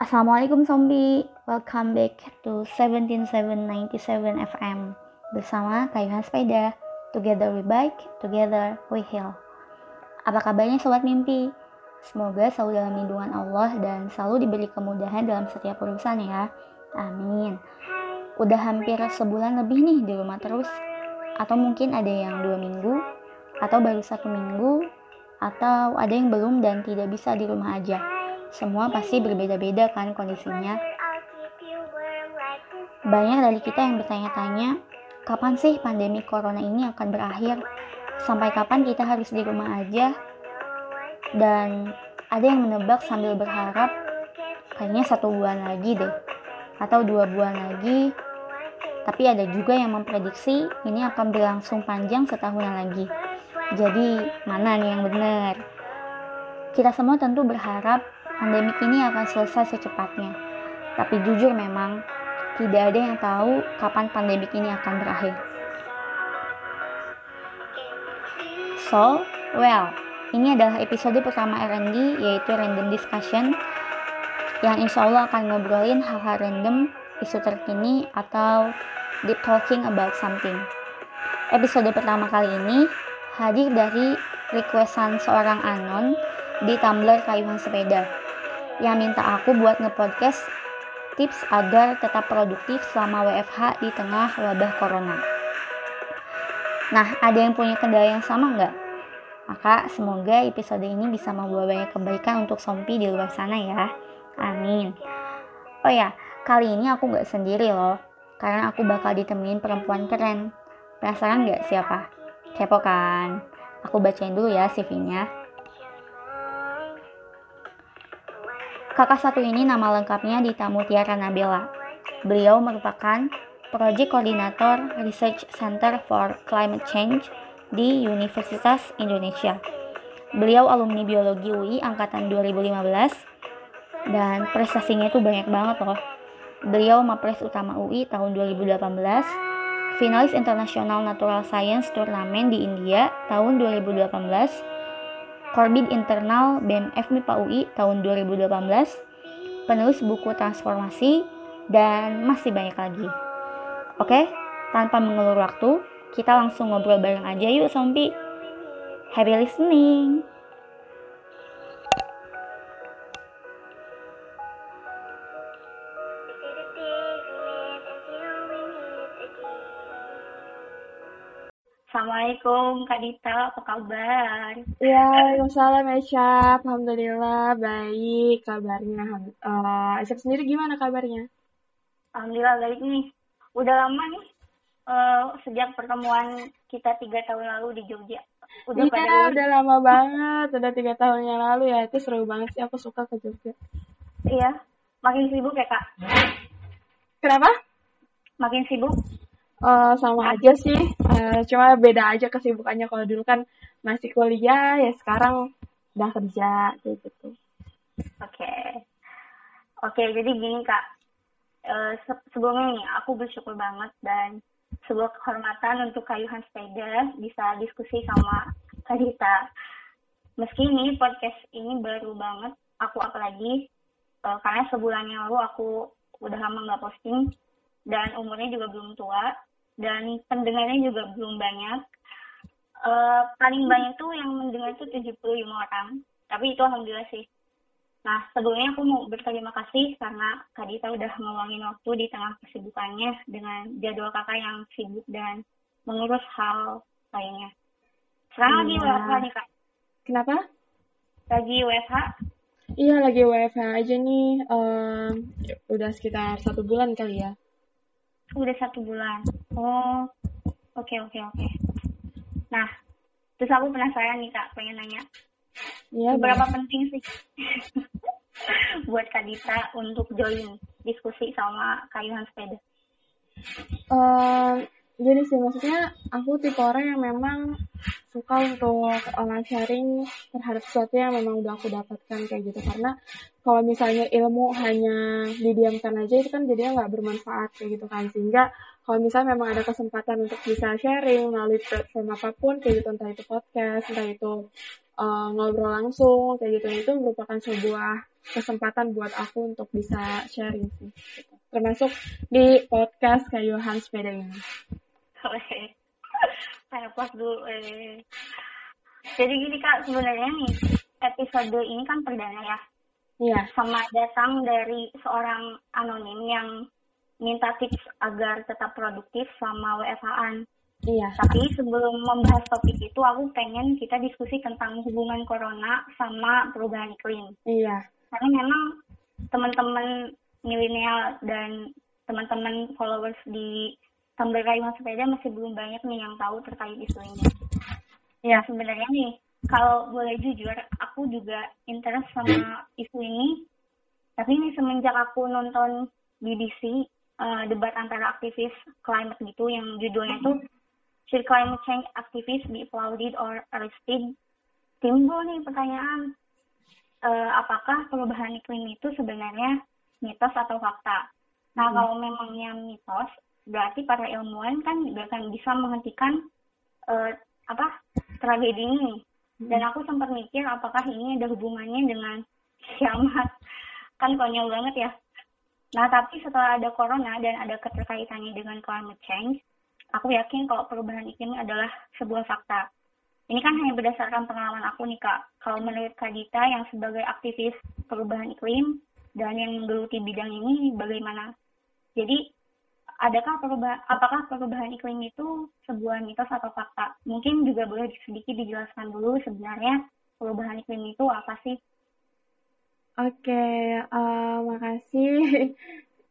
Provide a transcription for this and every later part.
Assalamualaikum zombie, welcome back to 17797 FM bersama Kayuhan Sepeda. Together we bike, together we heal. Apa kabarnya sobat mimpi? Semoga selalu dalam lindungan Allah dan selalu diberi kemudahan dalam setiap urusan ya. Amin. Udah hampir sebulan lebih nih di rumah terus. Atau mungkin ada yang dua minggu, atau baru satu minggu, atau ada yang belum dan tidak bisa di rumah aja semua pasti berbeda-beda kan kondisinya. Banyak dari kita yang bertanya-tanya, kapan sih pandemi corona ini akan berakhir? Sampai kapan kita harus di rumah aja? Dan ada yang menebak sambil berharap, kayaknya satu bulan lagi deh, atau dua bulan lagi. Tapi ada juga yang memprediksi ini akan berlangsung panjang setahunan lagi. Jadi, mana nih yang benar? Kita semua tentu berharap pandemik ini akan selesai secepatnya. Tapi jujur memang, tidak ada yang tahu kapan pandemik ini akan berakhir. So, well, ini adalah episode pertama R&D yaitu Random Discussion yang insya Allah akan ngobrolin hal-hal random, isu terkini, atau deep talking about something. Episode pertama kali ini hadir dari requestan seorang anon di Tumblr Kayuhan Sepeda yang minta aku buat ngepodcast tips agar tetap produktif selama WFH di tengah wabah corona. Nah, ada yang punya kendala yang sama nggak? Maka semoga episode ini bisa membawa banyak kebaikan untuk Sompi di luar sana ya. Amin. Oh ya, kali ini aku nggak sendiri loh, karena aku bakal ditemenin perempuan keren. Penasaran nggak siapa? Kepo kan? Aku bacain dulu ya CV-nya. Kakak satu ini nama lengkapnya Dita Mutiara Nabila. Beliau merupakan Project Coordinator Research Center for Climate Change di Universitas Indonesia. Beliau alumni biologi UI angkatan 2015 dan prestasinya itu banyak banget loh. Beliau Mapres Utama UI tahun 2018, finalis internasional Natural Science Turnamen di India tahun 2018, Korbid Internal BMF MIPA UI tahun 2018, penulis buku Transformasi, dan masih banyak lagi. Oke, tanpa mengulur waktu, kita langsung ngobrol bareng aja yuk Sompi. Happy listening! Assalamualaikum Kak Dita, apa kabar? Ya, Waalaikumsalam Aisyah. Alhamdulillah baik kabarnya. Uh, Aisyah sendiri gimana kabarnya? Alhamdulillah baik nih. Udah lama nih uh, sejak pertemuan kita tiga tahun lalu di Jogja. Udah iya, pada udah lama banget. Udah tiga tahun yang lalu ya. Itu seru banget sih. Aku suka ke Jogja. Iya. Makin sibuk ya Kak? Kenapa? Makin sibuk? Uh, sama aja sih, uh, cuma beda aja kesibukannya kalau dulu kan masih kuliah, ya sekarang udah kerja kayak gitu. Oke, okay. oke okay, jadi gini kak, uh, se sebelumnya nih aku bersyukur banget dan sebuah kehormatan untuk Kayuhan Sepeda bisa diskusi sama Kak Dita. Meski ini podcast ini baru banget, aku apalagi uh, karena sebulan yang lalu aku udah lama nggak posting dan umurnya juga belum tua dan pendengarnya juga belum banyak. Uh, paling banyak tuh yang mendengar itu 75 orang. Tapi itu alhamdulillah sih. Nah, sebelumnya aku mau berterima kasih karena Kak Dita udah meluangin waktu di tengah kesibukannya dengan jadwal kakak yang sibuk dan mengurus hal lainnya. Sekarang lagi iya. WFH nih, Kak. Kenapa? Lagi WFH? Iya, lagi WFH aja nih. Um, udah sekitar satu bulan kali ya. Udah satu bulan. Oh, oke okay, oke okay, oke. Okay. Nah, terus aku penasaran nih kak, pengen nanya. Iya. Berapa penting sih buat Kak Dita untuk join diskusi sama kayuhan sepeda? Uh, jadi sih maksudnya aku tipe orang yang memang suka untuk uh, sharing terhadap sesuatu yang memang udah aku dapatkan kayak gitu karena kalau misalnya ilmu hanya didiamkan aja itu kan jadinya nggak bermanfaat kayak gitu kan sehingga kalau misalnya memang ada kesempatan untuk bisa sharing melalui platform apa pun kayak gitu entah itu podcast entah itu uh, ngobrol langsung kayak gitu itu merupakan sebuah kesempatan buat aku untuk bisa sharing sih gitu. termasuk di podcast Kayuhan Sepeda ini. Saya pas dulu. Eh. Jadi gini kak sebenarnya nih episode ini kan perdana ya. Iya. Sama datang dari seorang anonim yang minta tips agar tetap produktif selama WFH-an. Iya. Tapi sebelum membahas topik itu, aku pengen kita diskusi tentang hubungan corona sama perubahan iklim. Iya. Karena memang teman-teman milenial dan teman-teman followers di Rayuan Sepeda masih belum banyak nih yang tahu terkait isu ini. Ya sebenarnya nih, kalau boleh jujur, aku juga interest sama isu ini. Tapi ini semenjak aku nonton BBC uh, debat antara aktivis climate gitu yang judulnya tuh Should climate change activists be applauded or arrested? Timbul nih pertanyaan, uh, apakah perubahan iklim itu sebenarnya mitos atau fakta? Nah, hmm. kalau memangnya mitos, berarti para ilmuwan kan juga akan bisa menghentikan uh, apa tragedi ini. Dan aku sempat mikir apakah ini ada hubungannya dengan kiamat. Kan konyol banget ya. Nah, tapi setelah ada corona dan ada keterkaitannya dengan climate change, Aku yakin kalau perubahan iklim adalah sebuah fakta. Ini kan hanya berdasarkan pengalaman aku nih kak. Kalau menurut Kak Dita yang sebagai aktivis perubahan iklim dan yang menggeluti bidang ini bagaimana? Jadi adakah perubahan, apakah perubahan iklim itu sebuah mitos atau fakta? Mungkin juga boleh sedikit dijelaskan dulu sebenarnya perubahan iklim itu apa sih? Oke, uh, makasih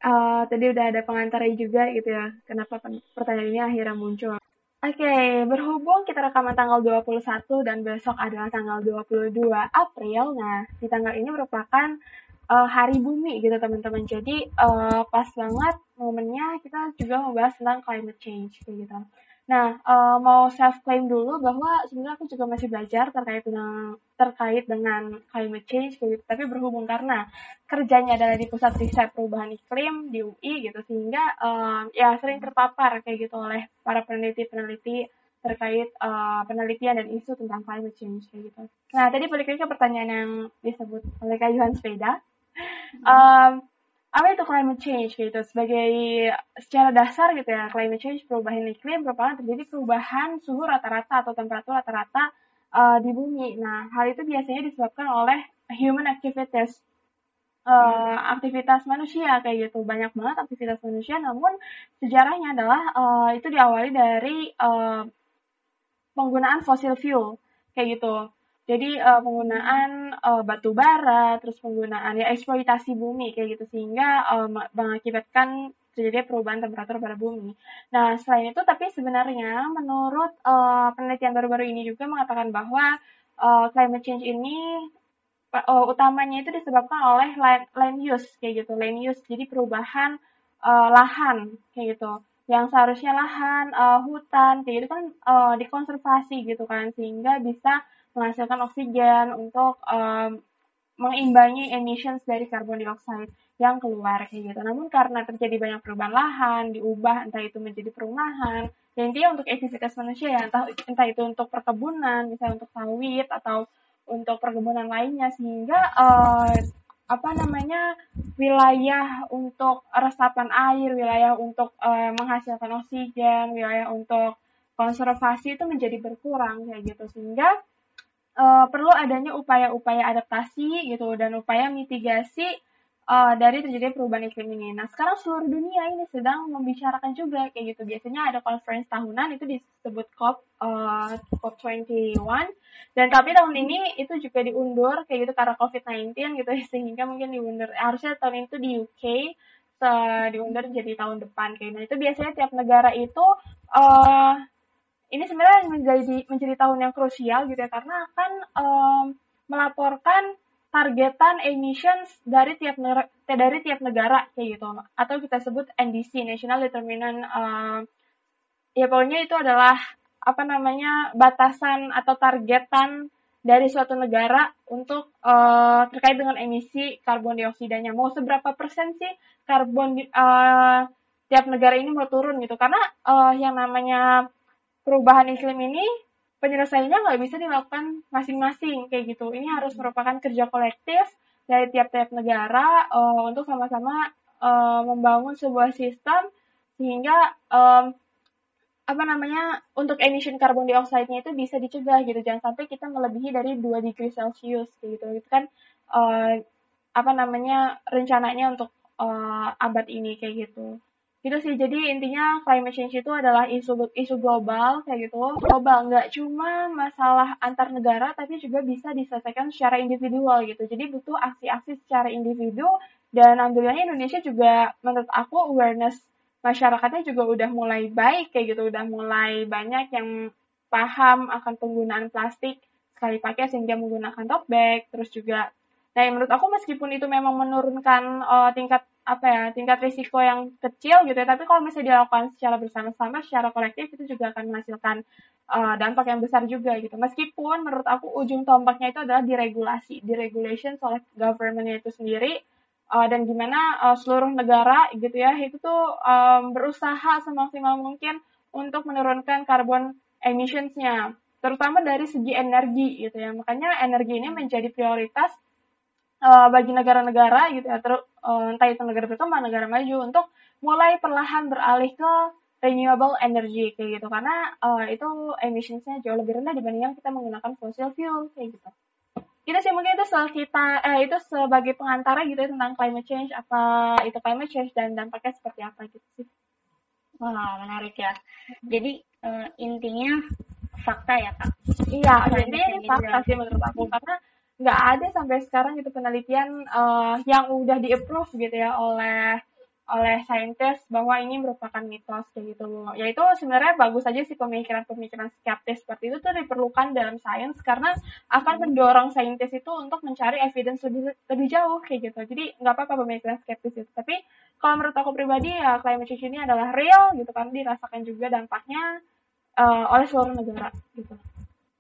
uh, tadi udah ada pengantarnya juga gitu ya, kenapa pertanyaan ini akhirnya muncul. Oke, okay, berhubung kita rekaman tanggal 21 dan besok adalah tanggal 22 April, nah di tanggal ini merupakan uh, hari bumi gitu teman-teman. Jadi uh, pas banget momennya kita juga membahas tentang climate change kayak gitu. Nah, uh, mau self claim dulu bahwa sebenarnya aku juga masih belajar terkait dengan terkait dengan climate change gitu. Tapi berhubung karena kerjanya adalah di pusat riset perubahan iklim di UI gitu sehingga uh, ya sering terpapar kayak gitu oleh para peneliti-peneliti terkait uh, penelitian dan isu tentang climate change kayak gitu. Nah, tadi balik lagi ke pertanyaan yang disebut oleh Kak Yohan Sepeda. Um, apa itu climate change gitu? Sebagai secara dasar gitu ya climate change perubahan iklim merupakan terjadi perubahan suhu rata-rata atau temperatur rata-rata uh, di bumi. Nah hal itu biasanya disebabkan oleh human activities. Uh, aktivitas manusia kayak gitu. Banyak banget aktivitas manusia namun sejarahnya adalah uh, itu diawali dari uh, penggunaan fossil fuel kayak gitu jadi uh, penggunaan uh, batu bara, terus penggunaan ya eksploitasi bumi kayak gitu. Sehingga uh, mengakibatkan terjadi perubahan temperatur pada bumi. Nah selain itu tapi sebenarnya menurut uh, penelitian baru-baru ini juga mengatakan bahwa uh, climate change ini uh, utamanya itu disebabkan oleh land, use kayak gitu, land use. Jadi perubahan uh, lahan kayak gitu. Yang seharusnya lahan, uh, hutan, kayak gitu kan uh, dikonservasi gitu kan, sehingga bisa menghasilkan oksigen untuk um, mengimbangi emissions dari carbon dioxide yang keluar kayak gitu. Namun karena terjadi banyak perubahan lahan, diubah entah itu menjadi perumahan, ya intinya untuk aktivitas manusia ya, entah, entah itu untuk perkebunan, misalnya untuk sawit atau untuk perkebunan lainnya sehingga uh, apa namanya wilayah untuk resapan air, wilayah untuk uh, menghasilkan oksigen, wilayah untuk konservasi itu menjadi berkurang kayak gitu sehingga uh, perlu adanya upaya-upaya adaptasi gitu dan upaya mitigasi uh, dari terjadi perubahan iklim ini. Nah, sekarang seluruh dunia ini sedang membicarakan juga kayak gitu. Biasanya ada conference tahunan itu disebut COP uh, COP 21 dan tapi tahun ini itu juga diundur kayak gitu karena COVID-19 gitu sehingga mungkin diundur. Harusnya tahun itu di UK diundur jadi tahun depan kayak gitu. Itu biasanya tiap negara itu uh, ini sebenarnya menjadi menjadi tahun yang krusial gitu ya karena akan um, melaporkan targetan emissions dari tiap negara, dari tiap negara kayak gitu. Atau kita sebut NDC National Determinant uh, ya pokoknya itu adalah apa namanya batasan atau targetan dari suatu negara untuk uh, terkait dengan emisi karbon dioksidanya. Mau seberapa persen sih karbon uh, tiap negara ini mau turun gitu? Karena uh, yang namanya perubahan iklim ini penyelesaiannya nggak bisa dilakukan masing-masing kayak gitu. Ini harus merupakan kerja kolektif dari tiap-tiap negara uh, untuk sama-sama uh, membangun sebuah sistem sehingga um, apa namanya untuk emission carbon dioxide-nya itu bisa dicegah gitu. Jangan sampai kita melebihi dari 2 degree Celcius gitu. Itu kan uh, apa namanya rencananya untuk uh, abad ini kayak gitu gitu sih. Jadi intinya climate change itu adalah isu isu global kayak gitu. Global nggak cuma masalah antar negara tapi juga bisa diselesaikan secara individual gitu. Jadi butuh aksi-aksi secara individu dan alhamdulillahnya Indonesia juga menurut aku awareness masyarakatnya juga udah mulai baik kayak gitu, udah mulai banyak yang paham akan penggunaan plastik sekali pakai sehingga menggunakan tote bag, terus juga Nah, menurut aku meskipun itu memang menurunkan uh, tingkat apa ya, tingkat risiko yang kecil gitu ya, tapi kalau misalnya dilakukan secara bersama-sama, secara kolektif itu juga akan menghasilkan uh, dampak yang besar juga gitu. Meskipun menurut aku ujung tombaknya itu adalah diregulasi, deregulation oleh government itu sendiri uh, dan gimana uh, seluruh negara gitu ya itu tuh um, berusaha semaksimal mungkin untuk menurunkan carbon emissionsnya terutama dari segi energi gitu ya makanya energi ini menjadi prioritas uh, bagi negara-negara gitu ya terus uh, entah itu negara berkembang negara maju untuk mulai perlahan beralih ke renewable energy kayak gitu. Karena uh, itu emissionsnya jauh lebih rendah dibandingkan kita menggunakan fossil fuel kayak gitu. Itu sih mungkin itu kita eh, itu sebagai pengantara gitu ya tentang climate change apa itu climate change dan dampaknya seperti apa gitu sih. Wah menarik ya. Jadi uh, intinya fakta ya kak? Iya intinya ini fakta sih menurut aku. Karena nggak ada sampai sekarang gitu penelitian uh, yang udah di approve gitu ya oleh oleh saintis bahwa ini merupakan mitos kayak gitu. Ya itu sebenarnya bagus aja sih pemikiran-pemikiran skeptis seperti itu tuh diperlukan dalam sains karena akan mendorong saintis itu untuk mencari evidence lebih lebih jauh kayak gitu. Jadi nggak apa-apa pemikiran skeptis itu. Tapi kalau menurut aku pribadi ya climate change ini adalah real gitu kan dirasakan juga dampaknya uh, oleh seluruh negara gitu.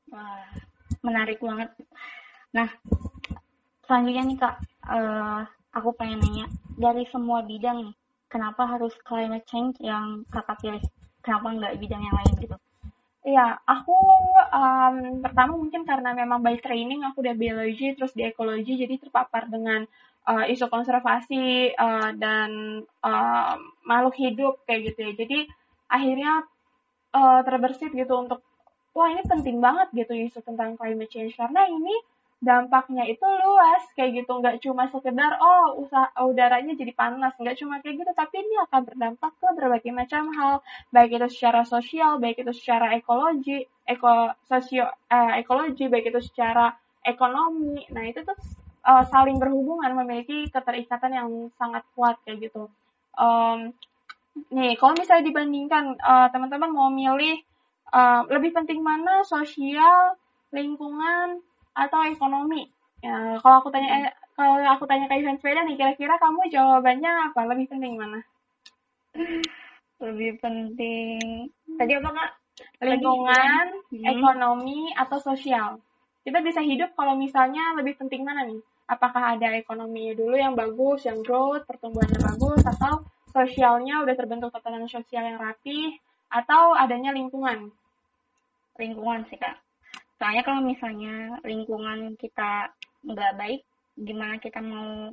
Wah, menarik banget. Nah, selanjutnya nih kak, uh, aku pengen nanya dari semua bidang nih, kenapa harus climate change yang kakak pilih? Kenapa nggak bidang yang lain gitu? Iya, aku um, pertama mungkin karena memang by training aku udah biologi terus di ekologi jadi terpapar dengan uh, isu konservasi uh, dan uh, makhluk hidup kayak gitu ya. Jadi akhirnya uh, terbersit gitu untuk wah ini penting banget gitu isu tentang climate change karena ini dampaknya itu luas kayak gitu. Nggak cuma sekedar oh usaha udaranya jadi panas. Nggak cuma kayak gitu tapi ini akan berdampak ke berbagai macam hal. Baik itu secara sosial baik itu secara ekologi eko sosio eh, ekologi baik itu secara ekonomi. Nah itu tuh uh, saling berhubungan memiliki keterikatan yang sangat kuat kayak gitu. Um, nih kalau misalnya dibandingkan uh, teman-teman mau milih uh, lebih penting mana? Sosial lingkungan atau ekonomi? Ya, kalau aku tanya kalau aku tanya ke event sepeda nih, kira-kira kamu jawabannya apa? Lebih penting mana? Lebih penting. Tadi apa kak? Lingkungan, hmm. ekonomi, atau sosial. Kita bisa hidup kalau misalnya lebih penting mana nih? Apakah ada ekonominya dulu yang bagus, yang growth, pertumbuhannya bagus, atau sosialnya udah terbentuk tatanan sosial yang rapi, atau adanya lingkungan? Lingkungan sih kak soalnya kalau misalnya lingkungan kita nggak baik gimana kita mau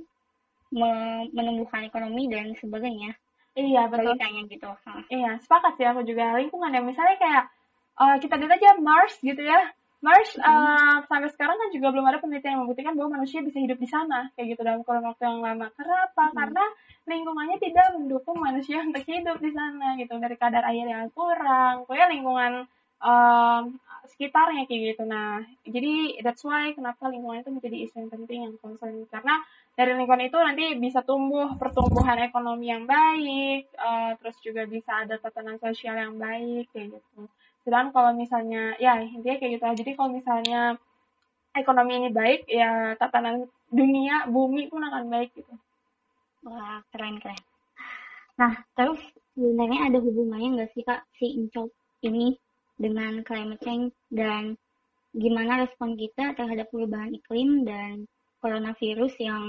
menumbuhkan ekonomi dan sebagainya iya betul kayaknya gitu iya sepakat sih aku juga lingkungan ya misalnya kayak uh, kita lihat aja Mars gitu ya Mars hmm. uh, sampai sekarang kan juga belum ada penelitian yang membuktikan bahwa manusia bisa hidup di sana kayak gitu dalam kurun waktu yang lama. Karena apa? Hmm. Karena lingkungannya tidak mendukung manusia untuk hidup di sana gitu dari kadar air yang kurang, pokoknya lingkungan um, sekitarnya kayak gitu. Nah, jadi that's why kenapa lingkungan itu menjadi isu yang penting yang concern karena dari lingkungan itu nanti bisa tumbuh pertumbuhan ekonomi yang baik, uh, terus juga bisa ada tatanan sosial yang baik kayak gitu. Sedangkan kalau misalnya ya intinya kayak gitu. Jadi kalau misalnya ekonomi ini baik, ya tatanan dunia bumi pun akan baik gitu. Wah keren keren. Nah terus sebenarnya ada hubungannya nggak sih kak si incop ini dengan climate change dan gimana respon kita terhadap perubahan iklim dan coronavirus yang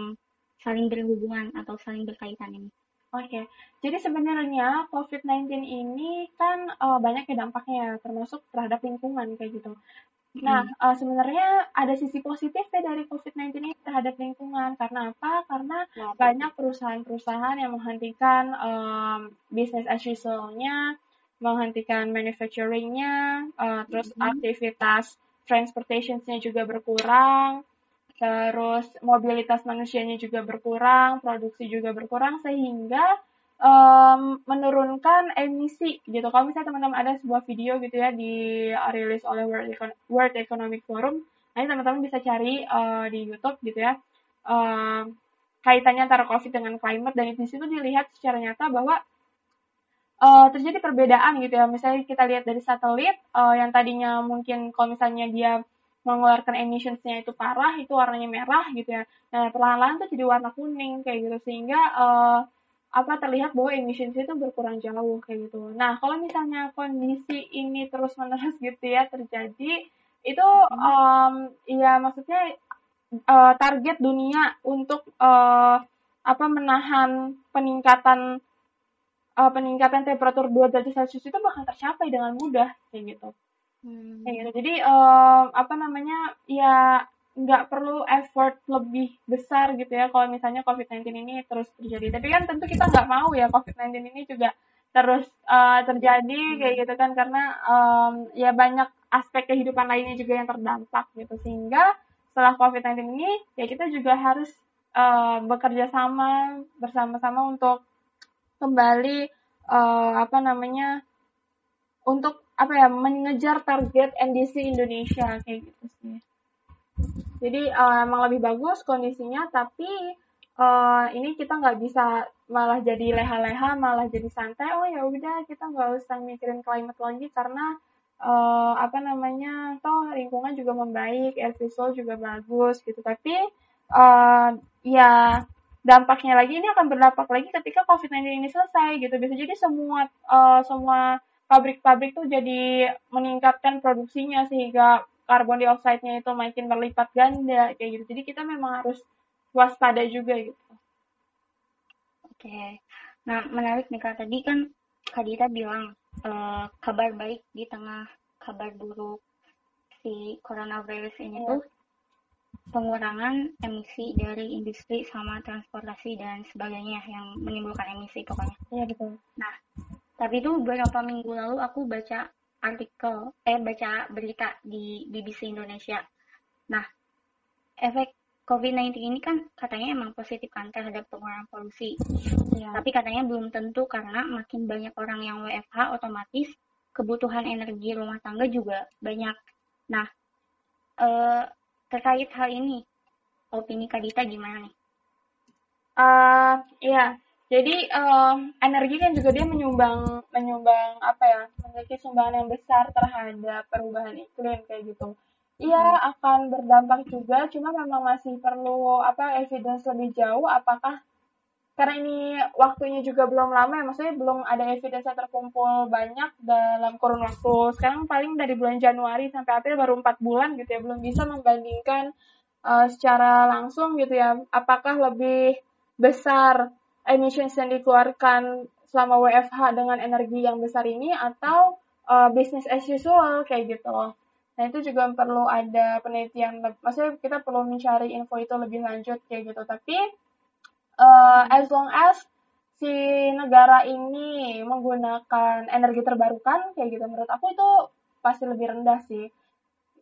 saling berhubungan atau saling berkaitan ini. Oke, jadi sebenarnya COVID-19 ini kan uh, banyak ya dampaknya, termasuk terhadap lingkungan kayak gitu. Nah, uh, sebenarnya ada sisi positif ya dari COVID-19 ini terhadap lingkungan. Karena apa? Karena Nah, banyak perusahaan-perusahaan yang menghentikan um, bisnis as usual-nya, menghentikan manufacturing-nya, uh, terus Mhm. aktivitas transportation-nya juga berkurang, terus mobilitas manusianya juga berkurang, produksi juga berkurang, sehingga um, menurunkan emisi gitu. Kalau misalnya teman-teman ada sebuah video gitu ya dirilis oleh World, Econ- World Economic Forum, nanti teman-teman bisa cari uh, di YouTube gitu ya. Um, kaitannya antara COVID dengan climate dan di situ dilihat secara nyata bahwa uh, terjadi perbedaan gitu ya. Misalnya kita lihat dari satelit uh, yang tadinya mungkin kalau misalnya dia mengeluarkan emissionsnya itu parah, itu warnanya merah gitu ya. Nah, perlahan-lahan tuh jadi warna kuning kayak gitu sehingga uh, apa terlihat bahwa emissions itu berkurang jauh kayak gitu. Nah, kalau misalnya kondisi ini terus-menerus gitu ya terjadi, itu um, ya maksudnya uh, target dunia untuk uh, apa menahan peningkatan uh, peningkatan temperatur 2 derajat Celcius itu bakal tercapai dengan mudah kayak gitu. Hmm. Kayak gitu. Jadi um, apa namanya ya nggak perlu effort lebih besar gitu ya kalau misalnya COVID-19 ini terus terjadi. Tapi kan tentu kita nggak mau ya COVID-19 ini juga terus uh, terjadi kayak gitu kan karena um, ya banyak aspek kehidupan lainnya juga yang terdampak gitu sehingga setelah COVID-19 ini ya kita juga harus uh, bekerja sama bersama-sama untuk kembali uh, apa namanya untuk apa ya mengejar target NDC Indonesia kayak gitu sih. Jadi uh, emang lebih bagus kondisinya, tapi uh, ini kita nggak bisa malah jadi leha-leha, malah jadi santai. Oh ya udah kita nggak usah mikirin climate lagi karena uh, apa namanya, toh lingkungan juga membaik, air visual juga bagus gitu. Tapi uh, ya dampaknya lagi ini akan berdampak lagi ketika COVID-19 ini selesai gitu. Bisa jadi semua uh, semua pabrik-pabrik tuh jadi meningkatkan produksinya sehingga karbon dioksida itu makin berlipat ganda kayak gitu. Jadi kita memang harus waspada juga gitu. Oke. Nah, menarik nih Kak. Tadi kan Kak Dita bilang uh, kabar baik di tengah kabar buruk si coronavirus ini Iya. tuh pengurangan emisi dari industri sama transportasi dan sebagainya yang menimbulkan emisi pokoknya. Iya betul. Nah, tapi itu beberapa minggu lalu aku baca artikel, eh baca berita di BBC Indonesia. Nah, efek COVID-19 ini kan katanya emang positif kan terhadap pengurangan polusi. Iya. Tapi katanya belum tentu karena makin banyak orang yang WFH otomatis kebutuhan energi rumah tangga juga banyak. Nah, eh, terkait hal ini, opini Kak Dita gimana nih? Uh, iya. Jadi um, energi kan juga dia menyumbang menyumbang apa ya memiliki sumbangan yang besar terhadap perubahan iklim kayak gitu. Iya akan berdampak juga, cuma memang masih perlu apa evidence lebih jauh apakah karena ini waktunya juga belum lama ya, maksudnya belum ada evidence yang terkumpul banyak dalam kurun waktu. Sekarang paling dari bulan Januari sampai April baru empat bulan gitu ya, belum bisa membandingkan uh, secara langsung gitu ya, apakah lebih besar emissions yang dikeluarkan selama WFH dengan energi yang besar ini atau uh, business as usual kayak gitu. Nah itu juga perlu ada penelitian, maksudnya kita perlu mencari info itu lebih lanjut kayak gitu. Tapi uh, as long as si negara ini menggunakan energi terbarukan kayak gitu, menurut aku itu pasti lebih rendah sih.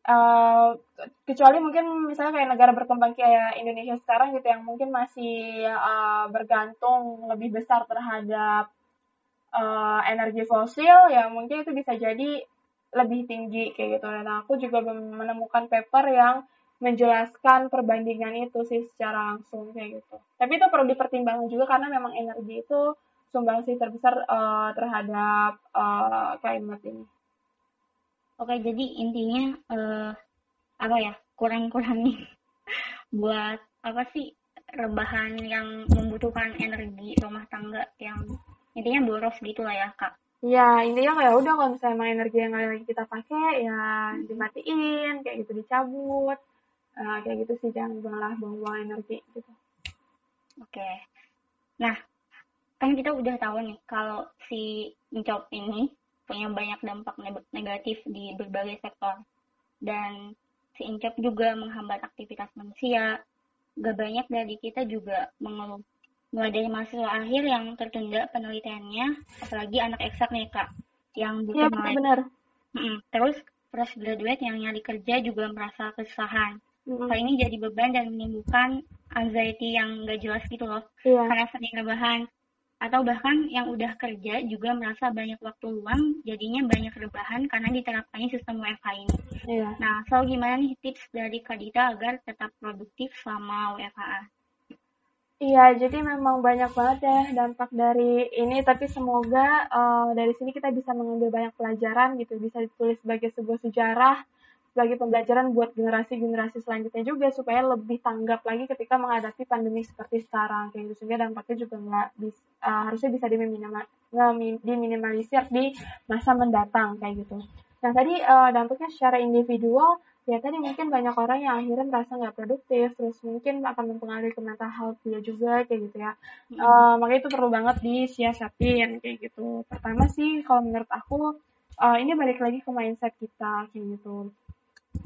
Uh, kecuali mungkin misalnya kayak negara berkembang kayak Indonesia sekarang gitu yang mungkin masih uh, bergantung lebih besar terhadap uh, energi fosil ya mungkin itu bisa jadi lebih tinggi kayak gitu dan aku juga menemukan paper yang menjelaskan perbandingan itu sih secara langsung kayak gitu. Tapi itu perlu dipertimbangkan juga karena memang energi itu sumbangsi terbesar uh, terhadap uh, climate ini. Oke, jadi intinya eh, apa ya kurang-kurangin buat apa sih rebahan yang membutuhkan energi rumah tangga yang intinya boros gitu lah ya kak. Ya intinya kayak udah kalau misalnya energi yang lagi kita pakai ya dimatiin kayak gitu dicabut uh, kayak gitu sih jangan malah buang-buang energi gitu. Oke. Nah kan kita udah tahu nih kalau si Incop ini punya banyak dampak negatif di berbagai sektor. Dan si Incop juga menghambat aktivitas manusia. Gak banyak dari kita juga mengeluh. Mulai dari mahasiswa akhir yang tertunda penelitiannya apalagi anak eksak nih kak yang butuh ya, benar. terus fresh graduate yang nyari kerja juga merasa kesusahan mm. hal ini jadi beban dan menimbulkan anxiety yang gak jelas gitu loh yeah. karena sering rebahan atau bahkan yang udah kerja juga merasa banyak waktu luang jadinya banyak rebahan karena diterapkannya sistem WFH ini. Iya. Nah, so gimana nih tips dari Kadita agar tetap produktif selama WFH? Iya, jadi memang banyak banget ya dampak dari ini, tapi semoga uh, dari sini kita bisa mengambil banyak pelajaran gitu, bisa ditulis sebagai sebuah sejarah, sebagai pembelajaran buat generasi-generasi selanjutnya juga supaya lebih tanggap lagi ketika menghadapi pandemi seperti sekarang kayak gitu. Sehingga dampaknya juga nggak bisa uh, harusnya bisa diminimalisir di masa mendatang kayak gitu. Nah tadi uh, dampaknya secara individual ya tadi mungkin banyak orang yang akhirnya merasa nggak produktif terus mungkin akan mempengaruhi ke mental health dia juga kayak gitu ya. Uh, makanya itu perlu banget disiasatin kayak gitu. Pertama sih kalau menurut aku uh, ini balik lagi ke mindset kita kayak gitu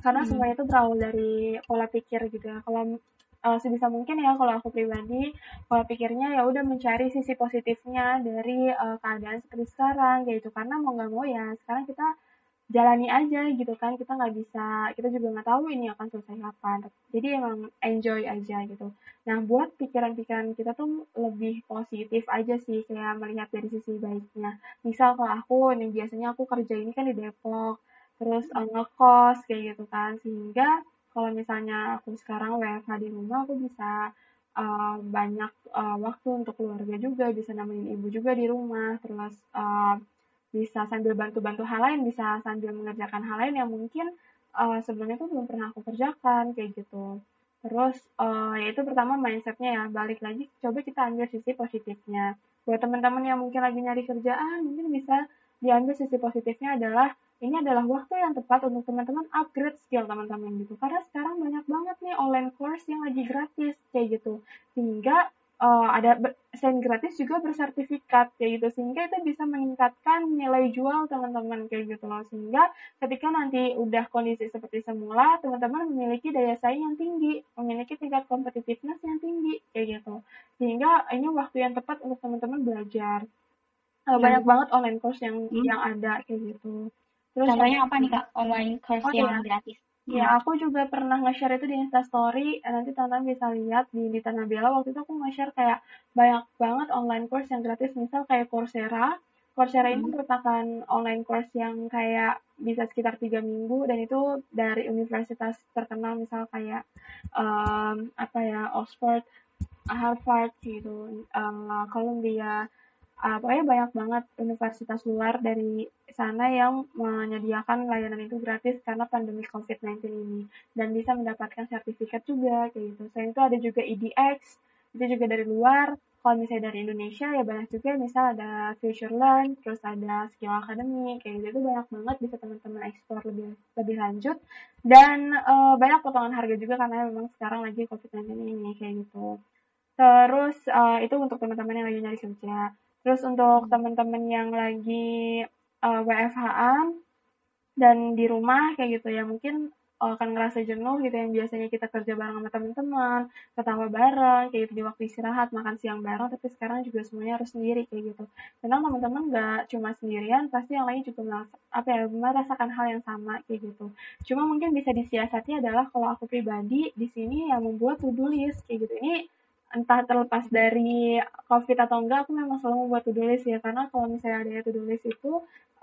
karena hmm. semuanya itu berawal dari pola pikir gitu ya. Kalau uh, sebisa mungkin ya kalau aku pribadi pola pikirnya ya udah mencari sisi positifnya dari uh, keadaan seperti sekarang gitu. Karena mau nggak mau ya sekarang kita jalani aja gitu kan. Kita nggak bisa kita juga nggak tahu ini akan selesai kapan. Jadi emang enjoy aja gitu. Nah buat pikiran-pikiran kita tuh lebih positif aja sih kayak melihat dari sisi baiknya. Misal kalau aku nih biasanya aku kerja ini kan di Depok terus uh, ngekos kayak gitu kan sehingga kalau misalnya aku sekarang WFH di rumah aku bisa uh, banyak uh, waktu untuk keluarga juga bisa nemenin ibu juga di rumah terus uh, bisa sambil bantu-bantu hal lain, bisa sambil mengerjakan hal lain yang mungkin uh, sebelumnya tuh belum pernah aku kerjakan kayak gitu. Terus uh, ya itu pertama mindsetnya ya balik lagi coba kita ambil sisi positifnya. Buat teman-teman yang mungkin lagi nyari kerjaan mungkin bisa diambil sisi positifnya adalah ini adalah waktu yang tepat untuk teman-teman upgrade skill teman-teman gitu. Karena sekarang banyak banget nih online course yang lagi gratis kayak gitu. Sehingga uh, ada selain gratis juga bersertifikat kayak gitu sehingga itu bisa meningkatkan nilai jual teman-teman kayak gitu loh sehingga ketika nanti udah kondisi seperti semula teman-teman memiliki daya saing yang tinggi memiliki tingkat kompetitiveness yang tinggi kayak gitu sehingga ini waktu yang tepat untuk teman-teman belajar uh, banyak banget online course yang hmm. yang ada kayak gitu terus contohnya apa nih kak online course oh, yang ya. gratis Ya, aku juga pernah nge-share itu di Instastory. Eh, nanti teman-teman bisa lihat di di Tanah Waktu itu aku nge-share kayak banyak banget online course yang gratis. Misal kayak Coursera. Coursera ini hmm. merupakan online course yang kayak bisa sekitar tiga minggu dan itu dari universitas terkenal misal kayak um, apa ya Oxford, Harvard gitu, uh, Columbia, uh, pokoknya banyak banget universitas luar dari sana yang menyediakan layanan itu gratis karena pandemi COVID-19 ini dan bisa mendapatkan sertifikat juga kayak gitu. Selain itu ada juga EDX itu juga dari luar. Kalau misalnya dari Indonesia ya banyak juga misal ada Future Learn, terus ada Skill Academy kayak gitu itu banyak banget bisa teman-teman eksplor lebih lebih lanjut dan uh, banyak potongan harga juga karena memang sekarang lagi COVID-19 ini kayak gitu. Terus uh, itu untuk teman-teman yang lagi nyari kerja. Terus untuk teman-teman yang lagi uh, WFH dan di rumah kayak gitu ya mungkin akan ngerasa jenuh gitu yang biasanya kita kerja bareng sama teman-teman, ketawa bareng, kayak gitu di waktu istirahat, makan siang bareng, tapi sekarang juga semuanya harus sendiri kayak gitu. Karena teman-teman nggak cuma sendirian, pasti yang lain juga merasa, apa ya, merasakan hal yang sama kayak gitu. Cuma mungkin bisa disiasati adalah kalau aku pribadi di sini yang membuat to-do list kayak gitu. Ini entah terlepas dari covid atau enggak aku memang selalu membuat to-do list ya. Karena kalau misalnya ada to-do list itu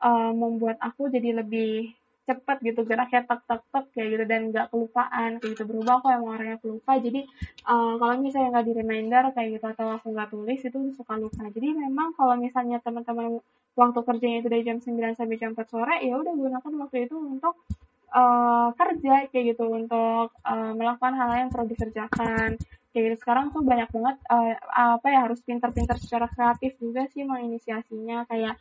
uh, membuat aku jadi lebih cepat gitu geraknya tek tek tek kayak gitu dan nggak kelupaan kayak gitu. Berubah aku emang orangnya pelupa jadi uh, kalau misalnya nggak di reminder kayak gitu atau aku nggak tulis itu suka lupa. Jadi memang kalau misalnya teman-teman waktu kerjanya itu dari jam 9 sampai jam 4 sore ya udah gunakan waktu itu untuk uh, kerja kayak gitu untuk uh, melakukan hal, hal yang perlu dikerjakan kayak gitu sekarang tuh banyak banget uh, apa ya harus pintar-pintar secara kreatif juga sih menginisiasinya. Kayak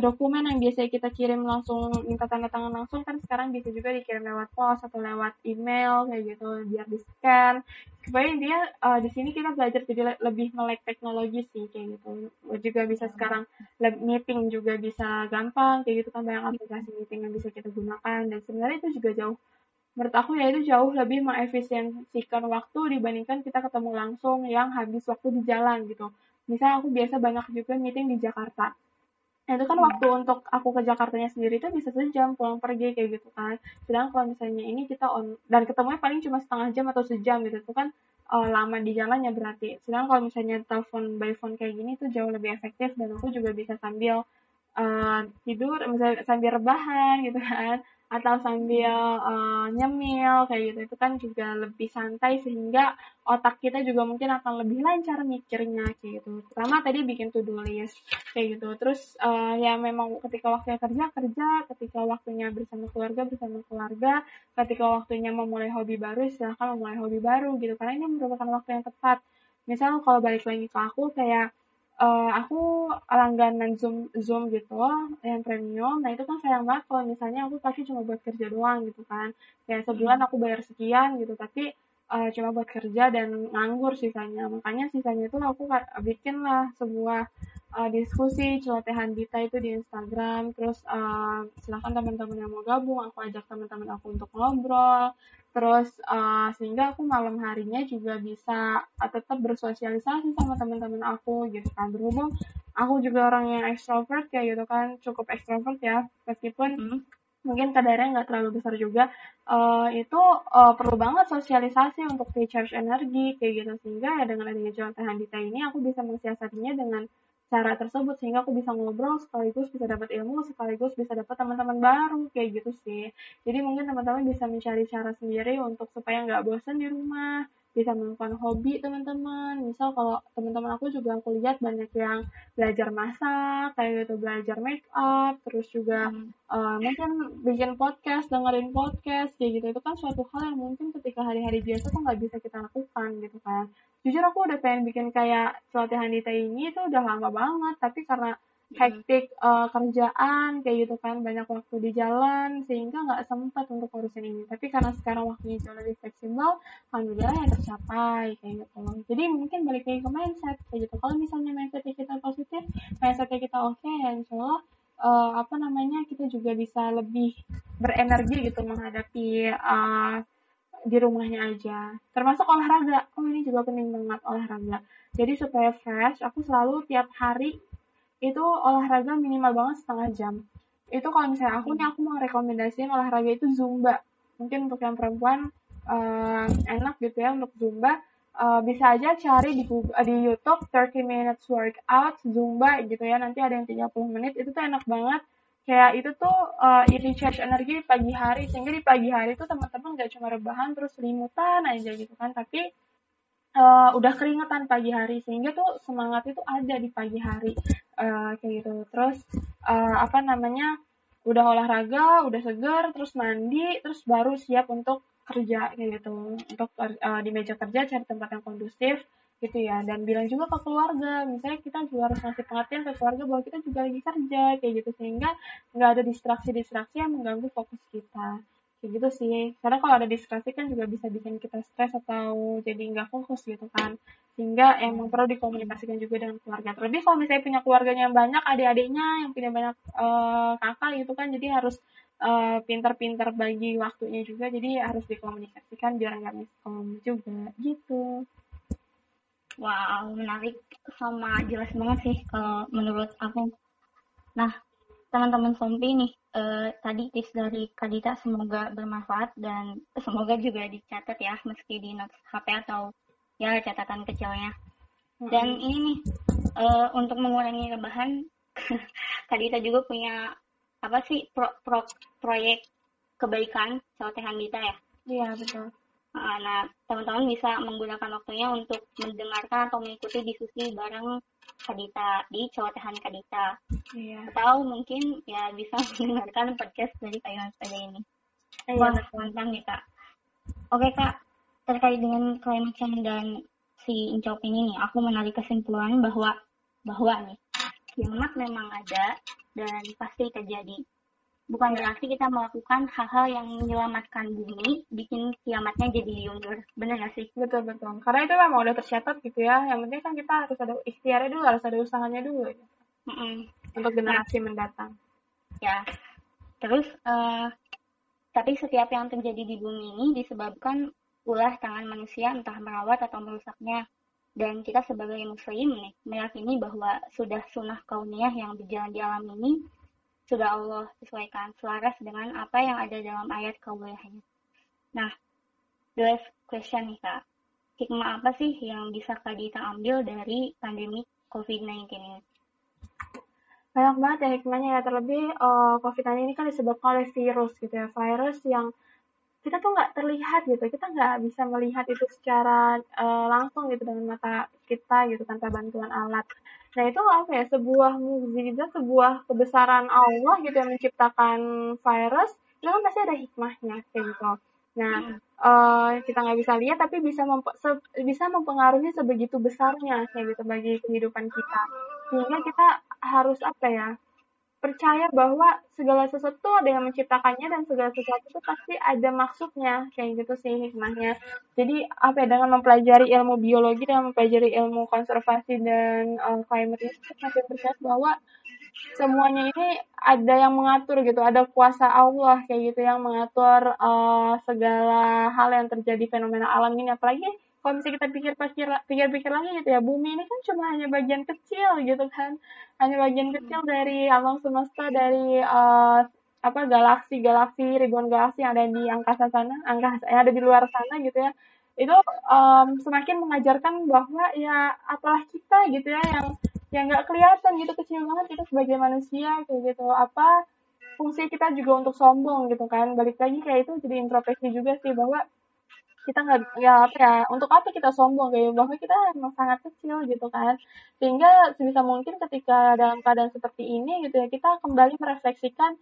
dokumen yang biasanya kita kirim langsung minta tanda tangan langsung kan sekarang bisa juga dikirim lewat pos atau lewat email kayak gitu biar di scan supaya dia uh, di sini kita belajar jadi le lebih melek teknologi sih kayak gitu. Juga bisa sekarang meeting juga bisa gampang kayak gitu kan banyak aplikasi meeting yang bisa kita gunakan. Dan sebenarnya itu juga jauh menurut aku ya itu jauh lebih mengefisiensikan waktu dibandingkan kita ketemu langsung yang habis waktu di jalan gitu misal aku biasa banyak juga meeting di Jakarta Nah, itu kan hmm. waktu untuk aku ke Jakartanya sendiri itu bisa sejam pulang pergi kayak gitu kan. Sedangkan kalau misalnya ini kita on dan ketemunya paling cuma setengah jam atau sejam gitu. Itu kan uh, lama di jalannya berarti. Sedangkan kalau misalnya telepon by phone kayak gini tuh jauh lebih efektif dan aku juga bisa sambil uh, tidur, misalnya sambil rebahan gitu kan atau sambil uh, nyemil kayak gitu. Itu kan juga lebih santai sehingga otak kita juga mungkin akan lebih lancar mikirnya kayak gitu. Pertama tadi bikin to do list kayak gitu. Terus uh, ya memang ketika waktunya kerja kerja. Ketika waktunya bersama keluarga bersama keluarga. Ketika waktunya memulai hobi baru silahkan memulai hobi baru gitu. Karena ini merupakan waktu yang tepat. Misal kalau balik lagi ke aku kayak uh, aku langganan Zoom Zoom gitu yang premium. Nah, itu kan sayang banget kalau misalnya aku pasti cuma buat kerja doang gitu kan. Kayak sebulan aku bayar sekian gitu, tapi uh, cuma buat kerja dan nganggur sisanya. Makanya sisanya itu aku bikin lah sebuah uh, diskusi celotehan Dita itu di Instagram. Terus uh, silakan teman-teman yang mau gabung, aku ajak teman-teman aku untuk ngobrol terus uh, sehingga aku malam harinya juga bisa uh, tetap bersosialisasi sama teman-teman aku gitu kan. Berhubung aku juga orang yang extrovert kayak gitu kan cukup extrovert ya. Meskipun hmm. mungkin kadarnya nggak terlalu besar juga uh, itu uh, perlu banget sosialisasi untuk recharge energi kayak gitu. Sehingga ya dengan adanya jalan tahan dita ini aku bisa mensiasatinya dengan cara tersebut sehingga aku bisa ngobrol sekaligus bisa dapat ilmu sekaligus bisa dapat teman-teman baru kayak gitu sih. Jadi mungkin teman-teman bisa mencari cara sendiri untuk supaya nggak bosan di rumah bisa melakukan hobi teman-teman. Misal kalau teman-teman aku juga aku lihat banyak yang belajar masak kayak gitu belajar make up terus juga hmm. uh, mungkin bikin podcast dengerin podcast kayak gitu. Itu kan suatu hal yang mungkin ketika hari-hari biasa tuh nggak bisa kita lakukan gitu kan jujur aku udah pengen bikin kayak pelatihan di ini itu udah lama banget tapi karena hektik uh, kerjaan kayak gitu kan banyak waktu di jalan sehingga nggak sempat untuk urusin ini. Tapi karena sekarang waktunya jauh lebih fleksibel alhamdulillah yang tercapai kayak gitu. Jadi mungkin balik lagi ke mindset kayak gitu. Kalau misalnya mindset kita positif mindset kita oke okay, ya insya Allah uh, apa namanya kita juga bisa lebih berenergi gitu menghadapi uh, di rumahnya aja. Termasuk olahraga. Oh ini juga penting banget olahraga. Jadi supaya fresh aku selalu tiap hari itu olahraga minimal banget setengah jam. Itu kalau misalnya aku nih aku mau rekomendasiin olahraga itu zumba. Mungkin untuk yang perempuan uh, enak gitu ya untuk zumba. Uh, bisa aja cari di Google, di YouTube 30 minutes workout zumba gitu ya. Nanti ada yang 30 menit itu tuh enak banget kayak itu tuh uh, recharge energi di pagi hari sehingga di pagi hari tuh teman-teman gak cuma rebahan terus selimutan aja gitu kan tapi uh, udah keringetan pagi hari sehingga tuh semangat itu ada di pagi hari uh, kayak gitu. Terus uh, apa namanya udah olahraga udah segar terus mandi terus baru siap untuk kerja kayak gitu. Untuk uh, di meja kerja cari tempat yang kondusif gitu ya. Dan bilang juga ke keluarga misalnya kita juga harus ngasih pengertian ke keluarga bahwa kita juga lagi kerja kayak gitu. Sehingga nggak ada distraksi-distraksi yang mengganggu fokus kita. Kayak gitu sih. Karena kalau ada distraksi kan juga bisa bikin kita stres atau jadi nggak fokus gitu kan. Sehingga emang perlu dikomunikasikan juga dengan keluarga. Terlebih kalau misalnya punya keluarganya yang banyak adik-adiknya yang punya banyak uh, kakak gitu kan jadi harus uh, pintar-pintar bagi waktunya juga. Jadi harus dikomunikasikan biar nggak miskom juga gitu wow menarik sama jelas banget sih kalau menurut aku nah teman-teman Sompi nih uh, tadi tips dari Kadita semoga bermanfaat dan semoga juga dicatat ya meski di notes HP atau ya catatan kecilnya. Dan ini nih uh, untuk mengurangi rebahan Kadita juga punya apa sih pro, pro, proyek kebaikan celotehan Dita ya? Iya betul. Nah teman-teman bisa menggunakan waktunya untuk mendengarkan atau mengikuti diskusi bareng Kadita di celotehan Kadita. Iya. Atau mungkin ya bisa mendengarkan podcast dari Kayuhan Sepeda ini. Iya. Wah, mantap nih Kak. Oke Kak, terkait dengan climate change dan si Incop ini nih, aku menarik kesimpulan bahwa bahwa nih kiamat memang ada, dan pasti terjadi. Bukan berarti kita melakukan hal-hal yang menyelamatkan bumi, bikin kiamatnya jadi diundur. Bener gak sih? Betul, betul. Karena itu memang udah tercatat gitu ya. Yang penting kan kita harus ada ikhtiarnya dulu, harus ada usahanya dulu. Ya. Mm -mm. Untuk generasi nah, mendatang. Ya. Terus, uh, tapi setiap yang terjadi di bumi ini disebabkan ulah tangan manusia entah merawat atau merusaknya. Dan kita sebagai muslim nih, meyakini bahwa sudah sunnah kauniyah yang berjalan di alam ini sudah Allah sesuaikan selaras dengan apa yang ada dalam ayat kauliyahnya. Nah, the last question nih kak, hikmah apa sih yang bisa kak Dita ambil dari pandemi COVID-19 ini? Banyak banget ya hikmahnya ya, terlebih uh, COVID-19 ini kan disebabkan oleh virus gitu ya, virus yang kita tuh nggak terlihat gitu, kita nggak bisa melihat itu secara uh, langsung gitu dengan mata kita gitu tanpa bantuan alat. Nah itu apa ya sebuah mukjizat, sebuah kebesaran Allah gitu yang menciptakan virus itu kan pasti ada hikmahnya kayak gitu. Nah hmm. uh, kita nggak bisa lihat tapi bisa memp bisa mempengaruhi sebegitu besarnya kayak gitu bagi kehidupan kita. Sehingga kita harus apa ya percaya bahwa segala sesuatu ada yang menciptakannya dan segala sesuatu itu pasti ada maksudnya kayak gitu sih hikmahnya. Jadi apa ya dengan mempelajari ilmu biologi dan mempelajari ilmu konservasi dan uh, climate itu masih percaya bahwa semuanya ini ada yang mengatur gitu ada kuasa Allah kayak gitu yang mengatur uh, segala hal yang terjadi fenomena alam ini. Apalagi kalau misalnya kita pikir-pikir pikir-pikir lagi gitu ya bumi ini kan cuma hanya bagian kecil gitu kan. Hanya bagian kecil dari alam semesta dari uh, apa galaksi-galaksi ribuan galaksi yang ada di angkasa sana angkasa yang ada di luar sana gitu ya. Itu um, semakin mengajarkan bahwa ya apalah kita gitu ya yang yang nggak kelihatan gitu kecil banget kita sebagai manusia kayak gitu. Apa fungsi kita juga untuk sombong gitu kan. Balik lagi kayak itu jadi introspeksi juga sih bahwa kita nggak ya apa ya untuk apa kita sombong kayak bahwa kita emang sangat kecil gitu kan. Sehingga sebisa mungkin ketika dalam keadaan seperti ini gitu ya kita kembali merefleksikan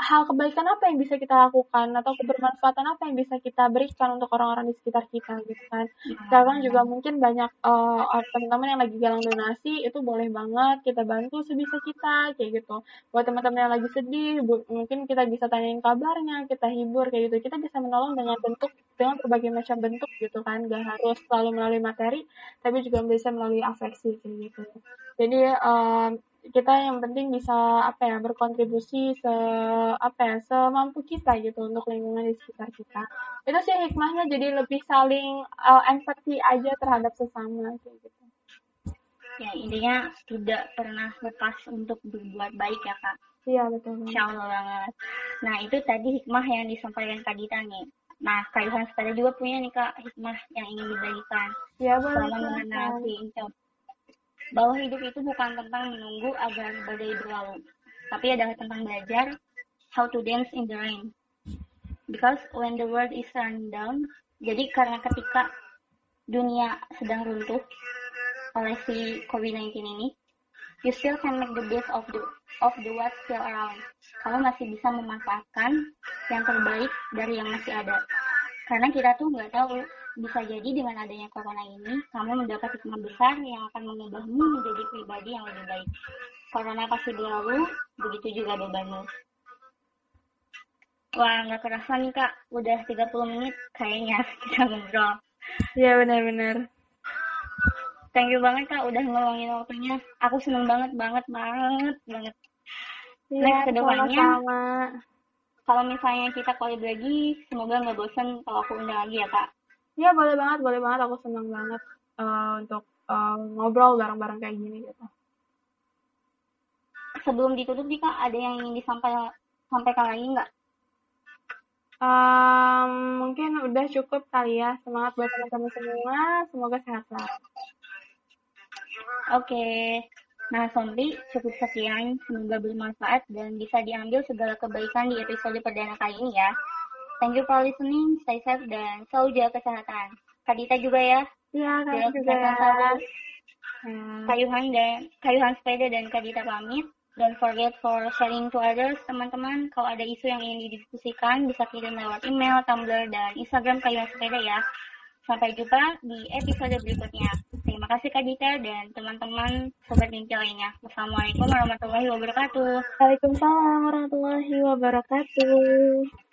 hal kebaikan apa yang bisa kita lakukan atau kebermanfaatan apa yang bisa kita berikan untuk orang-orang di sekitar kita gitu kan. Sekarang juga mungkin banyak uh, teman-teman yang lagi galang donasi itu boleh banget kita bantu sebisa kita kayak gitu. Buat teman-teman yang lagi sedih bu, mungkin kita bisa tanyain kabarnya kita hibur kayak gitu. Kita bisa menolong dengan bentuk dengan berbagai macam bentuk gitu kan. Gak harus selalu melalui materi tapi juga bisa melalui afeksi kayak gitu. Jadi um, kita yang penting bisa apa ya berkontribusi se apa ya semampu kita gitu untuk lingkungan di sekitar kita. Itu sih hikmahnya jadi lebih saling uh, empati aja terhadap sesama kayak gitu. Ya intinya tidak pernah lepas untuk berbuat baik ya kak. Iya betul Insya Allah banget. Nah itu tadi hikmah yang disampaikan kak Dita nih. Nah, Kak Yohan sepeda juga punya nih Kak hikmah yang ingin dibagikan. Boleh. Selama mengenal si bahwa hidup itu bukan tentang menunggu agar badai berlalu, tapi adalah tentang belajar how to dance in the rain. Because when the world is run down, jadi karena ketika dunia sedang runtuh oleh si COVID-19 ini, you still can make the best of the of the what still around. Kamu masih bisa memanfaatkan yang terbaik dari yang masih ada. Karena kita tuh nggak tahu bisa jadi dengan adanya corona ini, kamu mendapat hikmah besar yang akan mengubahmu menjadi pribadi yang lebih baik. Corona pasti berlalu, begitu juga bebanmu. Wah, nggak kerasa nih kak, udah 30 menit kayaknya kita ngobrol. Iya benar-benar. Thank you banget kak, udah ngeluangin waktunya. Aku seneng banget, banget, banget, banget. Ya, Next ke depannya, kalau misalnya kita collab lagi, semoga nggak bosan kalau aku undang lagi ya kak. Iya boleh banget, boleh banget. Aku senang banget uh, untuk uh, ngobrol bareng-bareng kayak gini gitu. Sebelum ditutup nih kak, ada yang ingin disampaikan sampaikan lagi nggak? Um, mungkin udah cukup kali ya. Semangat buat teman-teman semua. Semoga sehat selalu. Oke. Okay. Nah, Sompi, cukup sekian. Semoga bermanfaat dan bisa diambil segala kebaikan di episode perdana kali ini ya. Thank you for listening, stay safe dan selalu jaga kesehatan. Kak Dita juga ya. Iya, Kak juga. Hmm. Kayuhan dan Kayuhan sepeda dan Kak Dita pamit. Don't forget for sharing to others, teman-teman. Kalau ada isu yang ingin didiskusikan, bisa kirim lewat email, Tumblr, dan Instagram Kayuhan Sepeda ya. Sampai jumpa di episode berikutnya. Terima kasih Kak Dita dan teman-teman Sobat Ginci lainnya. Wassalamualaikum warahmatullahi wabarakatuh. Waalaikumsalam warahmatullahi wabarakatuh.